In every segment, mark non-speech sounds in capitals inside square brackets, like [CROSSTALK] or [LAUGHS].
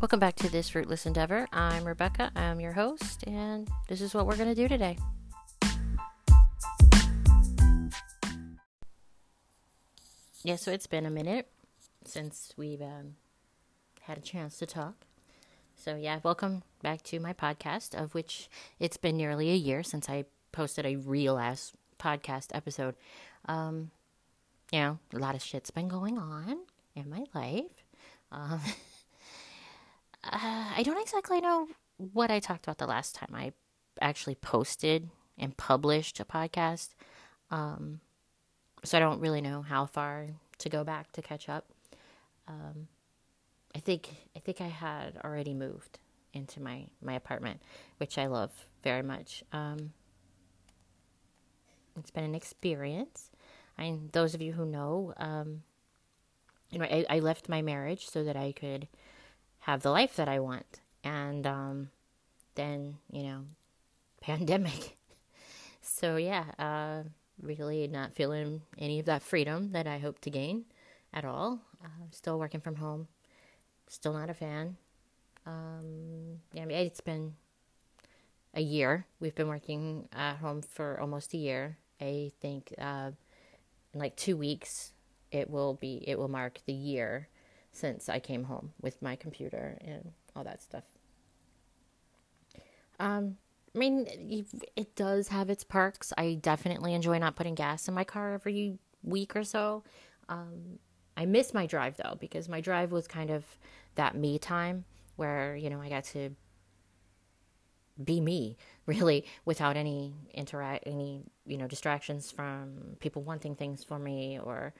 Welcome back to this fruitless endeavor. I'm Rebecca. I'm your host, and this is what we're going to do today. Yeah, so it's been a minute since we've um, had a chance to talk. So, yeah, welcome back to my podcast, of which it's been nearly a year since I posted a real ass podcast episode. Um, you know, a lot of shit's been going on in my life. Um, [LAUGHS] uh, I don't exactly know what I talked about the last time I actually posted and published a podcast. Um, so I don't really know how far to go back to catch up. Um, I think I think I had already moved into my my apartment, which I love very much. Um, it's been an experience. I those of you who know, um, you know, I, I left my marriage so that I could have the life that I want, and um, then you know, [LAUGHS] pandemic. so yeah, uh, really not feeling any of that freedom that I hope to gain at all. Uh, still working from home. Still not a fan. Um, yeah, I mean, it's been a year. We've been working at home for almost a year. I think uh, in like two weeks it will be it will mark the year since I came home with my computer and all that stuff. Um, I mean, it does have its perks. I definitely enjoy not putting gas in my car every week or so. Um, I miss my drive though because my drive was kind of that me time where you know I got to be me really without any interact any you know distractions from people wanting things for me or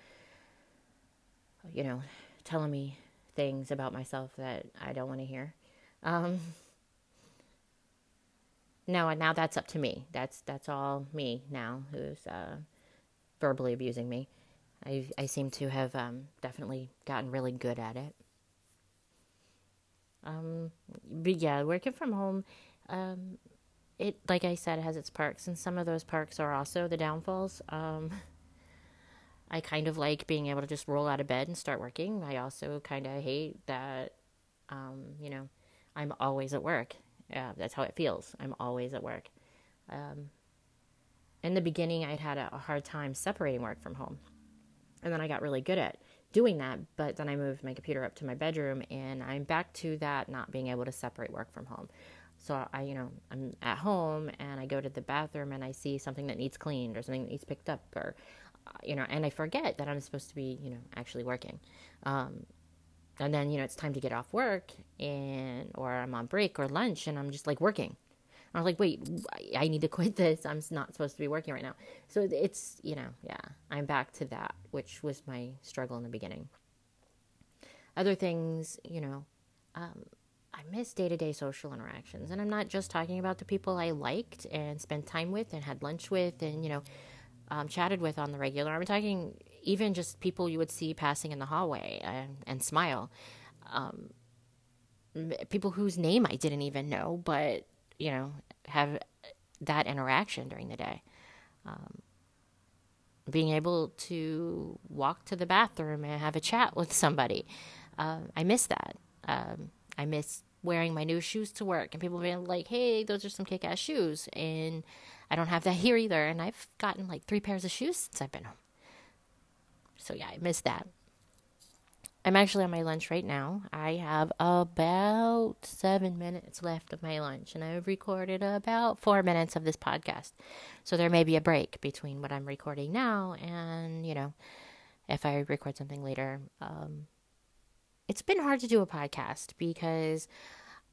you know telling me things about myself that I don't want to hear. Um, no, and now that's up to me. That's that's all me now who's uh, verbally abusing me. I I seem to have um, definitely gotten really good at it. Um, but yeah, working from home, um, it like I said has its perks, and some of those perks are also the downfalls. Um, [LAUGHS] I kind of like being able to just roll out of bed and start working. I also kind of hate that, um, you know, I'm always at work yeah, that's how it feels. I'm always at work. Um, in the beginning, I'd had a, a hard time separating work from home. And then I got really good at doing that. But then I moved my computer up to my bedroom and I'm back to that not being able to separate work from home. So I, you know, I'm at home and I go to the bathroom and I see something that needs cleaned or something that needs picked up or, you know, and I forget that I'm supposed to be, you know, actually working. Um, and then you know it's time to get off work and or i'm on break or lunch and i'm just like working. I'm like wait i need to [LAUGHS] quit this. I'm not supposed to be working right now. So it's you know yeah i'm back to that which was my struggle in the beginning. Other things you know um, i miss day-to-day social interactions. And i'm not just talking about the people i liked and spent time with and had lunch with and you know um, chatted with on the regular i'm talking even just people you would see passing in the hallway and, and smile. Um, people whose name I didn't even know, but you know, have that interaction during the day. Um, being able to walk to the bathroom and have a chat with somebody. Uh, I miss that. Um, I miss wearing my new shoes to work and people being like, hey, those are some kick ass shoes. And I don't have that [LAUGHS] here either. And I've gotten like three pairs of shoes since I've been home. So yeah, I missed that. I'm actually on my lunch right now. I have about seven minutes left of my lunch, and I've recorded about four minutes of this podcast. So there may be a break between what I'm recording now and, you know, if I record something later. Um, it's been hard to do a podcast because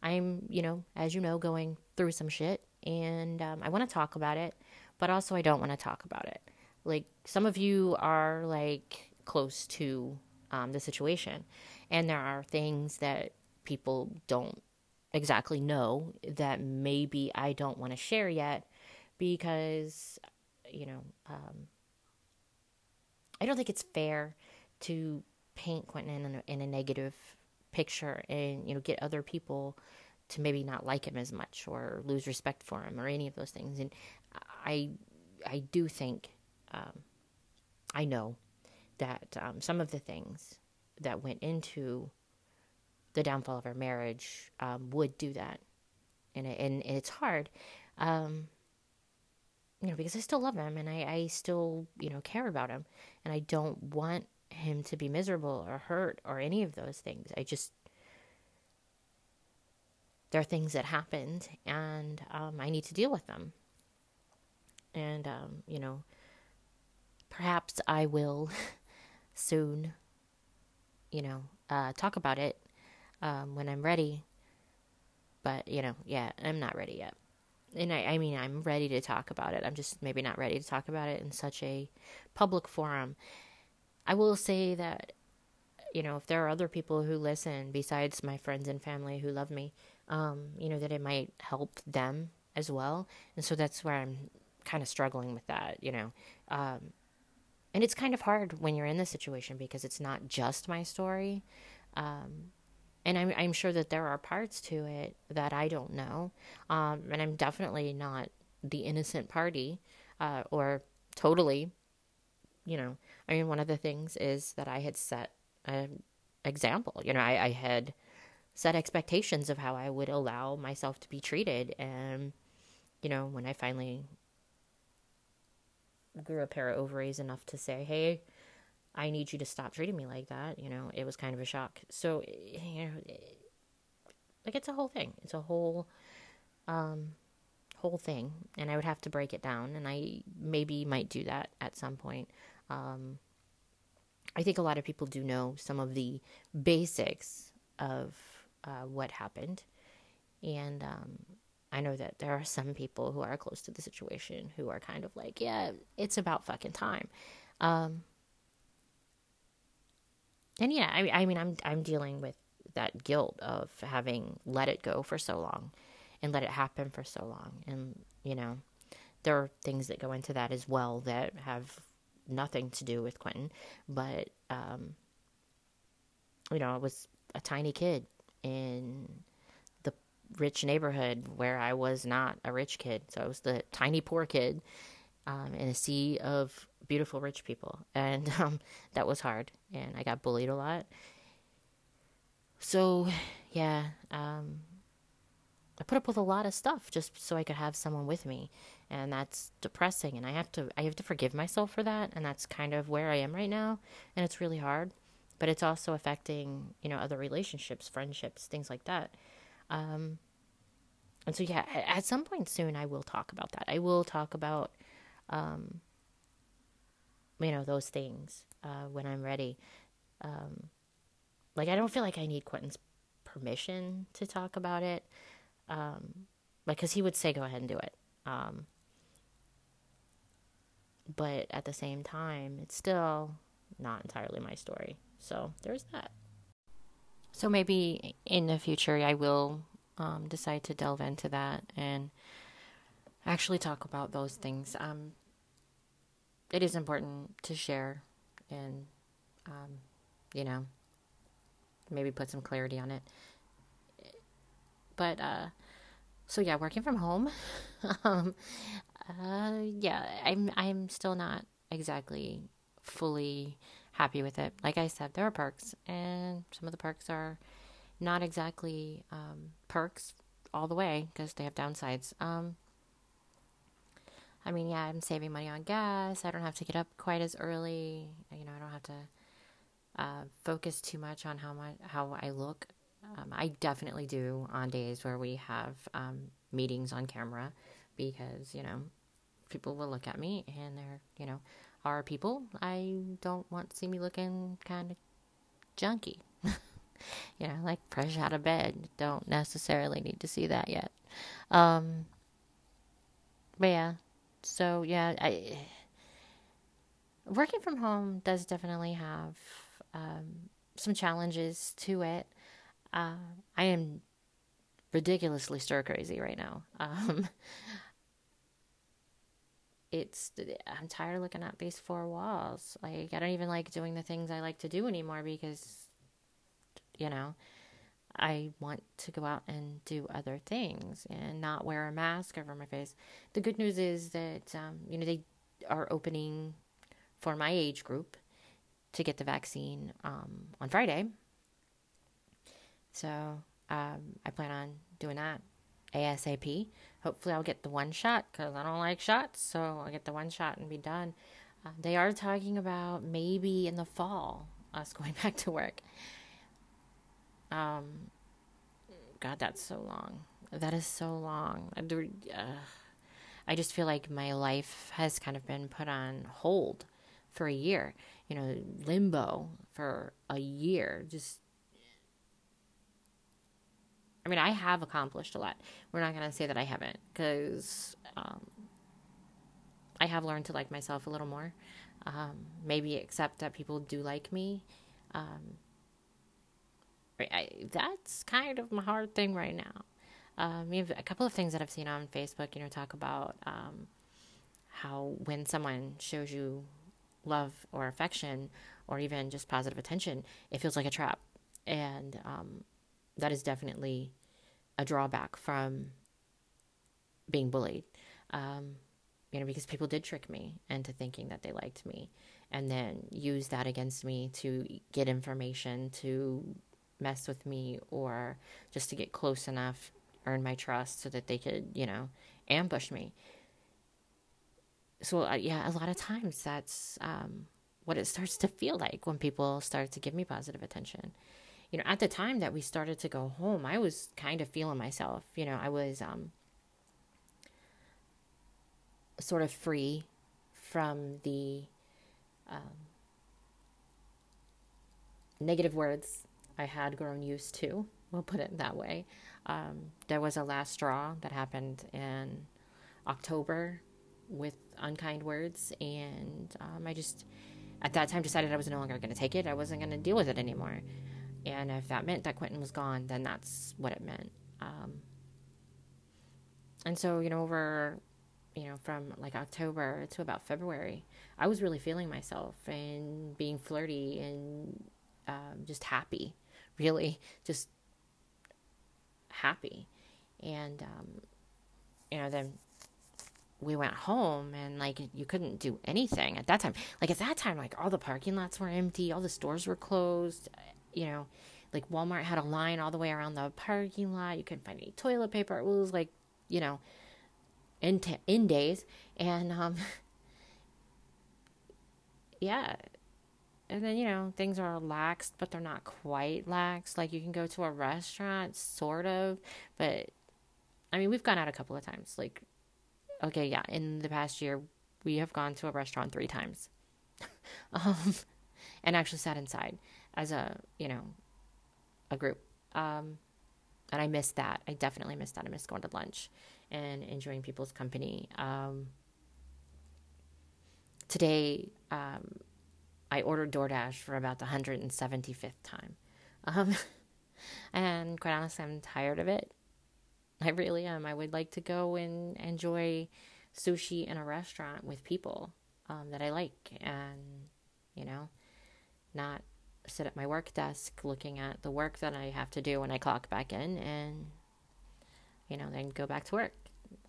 I'm, you know, as you know, going through some shit, and um, I want to talk about it, but also I don't want to talk about it. Like some of you are like close to um, the situation, and there are things that people don't exactly know that maybe I don't want to share yet because you know um, I don't think it's fair to paint Quentin in a, in a negative picture and you know get other people to maybe not like him as much or lose respect for him or any of those things. And I I do think um, I know that um, some of the things that went into the downfall of our marriage um, would do that, and and it's hard, um, you know, because I still love him and I, I still you know care about him, and I don't want him to be miserable or hurt or any of those things. I just there are things that happened and um, I need to deal with them. And, um, you know, perhaps I will [LAUGHS] soon, you know, uh, talk about it um, when I'm ready. But, you know, yeah, I'm not ready yet. And I, I mean, I'm ready to talk about it. I'm just maybe not ready to talk about it in such a public forum. I will say that, you know, if there are other people who listen besides my friends and family who love me, um, you know, that it might help them as well. And so that's where I'm kind of struggling with that, you know. Um, and it's kind of hard when you're in this situation because it's not just my story. Um, and I'm, I'm sure that there are parts to it that I don't know. Um, and I'm definitely not the innocent party uh, or totally, you know. I mean, one of the things is that I had set an example. You know, I, I had set expectations of how I would allow myself to be treated. And, you know, when I finally grew a pair of ovaries enough to say, hey, I need you to stop treating me like that, you know, it was kind of a shock. So, you know, like it's a whole thing. It's a whole, um, whole thing. And I would have to break it down. And I maybe might do that at some point. Um, I think a lot of people do know some of the basics of uh, what happened. And um, I know that there are some people who are close to the situation who are kind of like, yeah, it's about fucking time. Um, and yeah, I, I mean, I'm I'm dealing with that guilt of having let it go for so long, and let it happen for so long, and you know, there are things that go into that as well that have nothing to do with Quentin, but um, you know, I was a tiny kid in the rich neighborhood where I was not a rich kid. So I was the tiny poor kid um, in a sea of beautiful rich people. And [LAUGHS] um, that was hard. And I got bullied a lot. So, yeah, um, I put up with a lot of stuff just so I could have someone with me. And that's depressing. And I have to, I have to forgive myself for that. And that's kind of where I am right now. And it's really hard but it's also affecting you know other relationships friendships things like that um, and so yeah at some point soon i will talk about that i will talk about um, you know those things uh, when i'm ready um, like i don't feel like i need quentin's permission to talk about it um, because he would say go ahead and do it um, but at the same time it's still not entirely my story so there's that. So maybe in the future I will um, decide to delve into that and actually talk about those things. Um, it is important to share and, um, you know, maybe put some clarity on it. But, uh, so yeah, working from home. [LAUGHS] um, uh, yeah, I'm, I'm still not exactly fully happy with it. Like I said, there are perks, and some of the perks are not exactly um, perks all the way because they have downsides. Um, I mean, yeah, I'm saving money on gas. I don't have to get up quite as early. You know, I don't have to uh, focus too much on how much how I look. Um, I definitely do on days where we have um, meetings on camera because you know people will look at me and they're you know are people. I don't want to see me looking kind of junky. [LAUGHS] you know, like fresh out of bed. Don't necessarily need to see that yet. Um, but yeah, so yeah, I working from home does definitely have um, some challenges to it. Uh, I am ridiculously stir crazy right now. [LAUGHS] Um, it's I'm tired of looking at these four walls. Like I don't even like doing the things I like to do anymore because you know, I want to go out and do other things and not wear a mask over my face. The good news is that um, you know they are opening for my age group to get the vaccine um, on Friday. So um, I plan on doing that ASAP. Hopefully, I'll get the one shot because I don't like shots. So I'll get the one shot and be done. Uh, they are talking about maybe in the fall us [LAUGHS] going back to work. Um, God, that's so long. That is so long. Uh, I just feel like my life has kind of been put on hold for a year. You know, limbo for a year. Just, I mean, I have accomplished a lot. We're not going to say that I haven't because um, I have learned to like myself a little more. Um, maybe accept that people do like me. Um, I, that's kind of my hard thing right now. Um, we have a couple of things that I've seen on Facebook, you know, talk about um, how when someone shows you love or affection or even just positive attention, it feels like a trap. And um, that is definitely a drawback from being bullied. Um, you know, because people did trick me into thinking that they liked me and then use that against me to get information, to mess with me, or just to get close enough, earn my trust so that they could, you know, ambush me. So, uh, yeah, a lot of times that's um, what it starts to feel like when people start to give me positive attention. You know, at the time that we started to go home, I was kind of feeling myself. You know, I was um, sort of free from the um, negative words I had grown used to. We'll put it that way. Um, there was a last straw that happened in October with unkind words, and um, I just at that time decided I was no longer going to take it. I wasn't going to deal with it anymore. And if that meant that Quentin was gone, then that's what it meant. Um, and so, you know, over you know, from like October to about February, I was really feeling myself and being flirty and um, just happy, [LAUGHS] really just happy. And, um, you know, then we went home and like you couldn't do anything at that time. Like at that time, like all the parking lots were empty, all the stores were closed, you know, like Walmart had a line all the way around the parking lot. You couldn't find any toilet paper. It was like, you know, in t- in days, and um, [LAUGHS] yeah, and then you know things are laxed, but they're not quite lax. Like you can go to a restaurant, sort of, but I mean we've gone out a couple of times. Like, okay, yeah, in the past year we have gone to a restaurant three times, [LAUGHS] um, and actually sat inside as a you know a group. Um, and I missed that. I definitely missed that. I missed going to lunch and enjoying people's company. Um, today, um, I ordered DoorDash for about the 175th time. Um, [LAUGHS] and quite honestly, I'm tired of it. I really am. I would like to go and enjoy sushi in a restaurant with people um, that I like and, you know, not sit at my work desk looking at the work that I have to do when I clock back in and you know, then go back to work.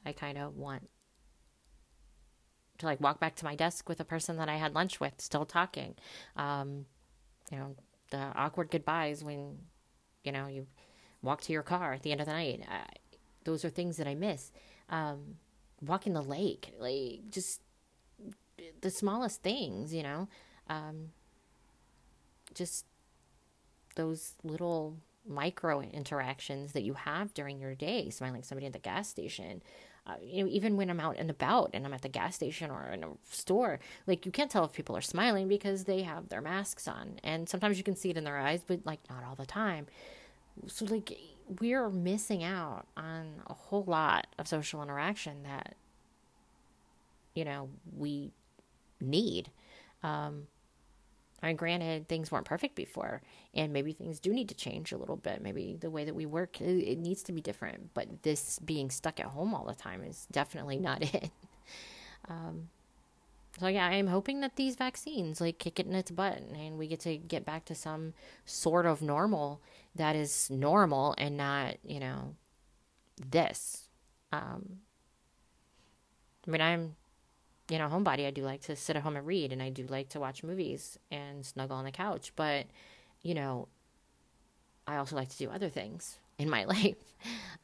I kind of want to like walk back to my desk with a person that I had lunch with, still talking. Um, you know, the awkward goodbyes when, you know, you walk to your car at the end of the night. I, those are things that I miss. Um, walking the lake, like just the smallest things, you know, um, just those little micro interactions that you have during your day, smiling somebody at the gas station. Uh, you know, even when I'm out and about and I'm at the gas station or in a store, like you can't tell if people are smiling because they have their masks on, and sometimes you can see it in their eyes, but like not all the time. So like we're missing out on a whole lot of social interaction that you know we need. Um, I mean, granted, things weren't perfect before, and maybe things do need to change a little bit. Maybe the way that we work, it, it needs to be different. But this being stuck at home all the time is definitely not [LAUGHS] it. Um, so yeah, I'm hoping that these vaccines like kick it in its butt, and we get to get back to some sort of normal that is normal and not, you know, this. Um, I mean, I'm you know, homebody, I do like to sit at home and read, and I do like to watch movies and snuggle on the couch. But, you know, I also like to do other things in my [LAUGHS] life.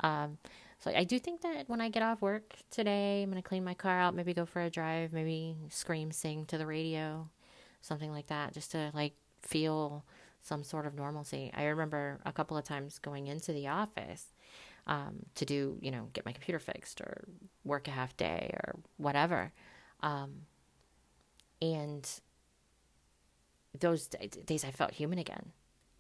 Um, so I do think that when I get off work today, I'm going to clean my car out, maybe go for a drive, maybe scream, sing to the radio, something like that, just to like feel some sort of normalcy. I remember a couple of times going into the office um, to do, you know, get my computer fixed or work a half day or whatever. Um, and those days I felt human again,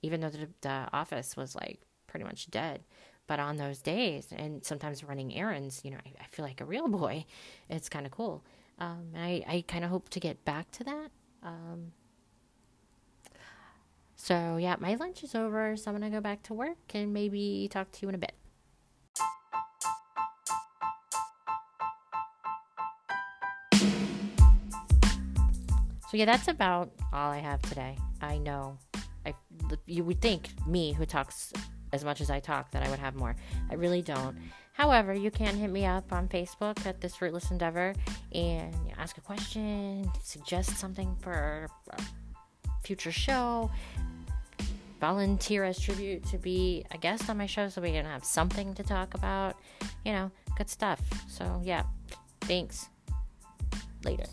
even though the, the office was like pretty much dead. But on those days, and sometimes running errands, you know, I, I feel like a real boy. [LAUGHS] It's kind of cool. Um, and I, I kind of hope to get back to that. Um, so, yeah, my lunch is over, so I'm going to go back to work and maybe talk to you in a bit. So, yeah, that's about all I have today. I know. I, you would think me, who talks as much as I talk that I would have more. I really don't. However, you can hit me up on Facebook at This Fruitless Endeavor and ask a question, suggest something for a future show, volunteer as tribute to be a guest on my show so we can have something to talk about. You know, good stuff. So, yeah, thanks. Later.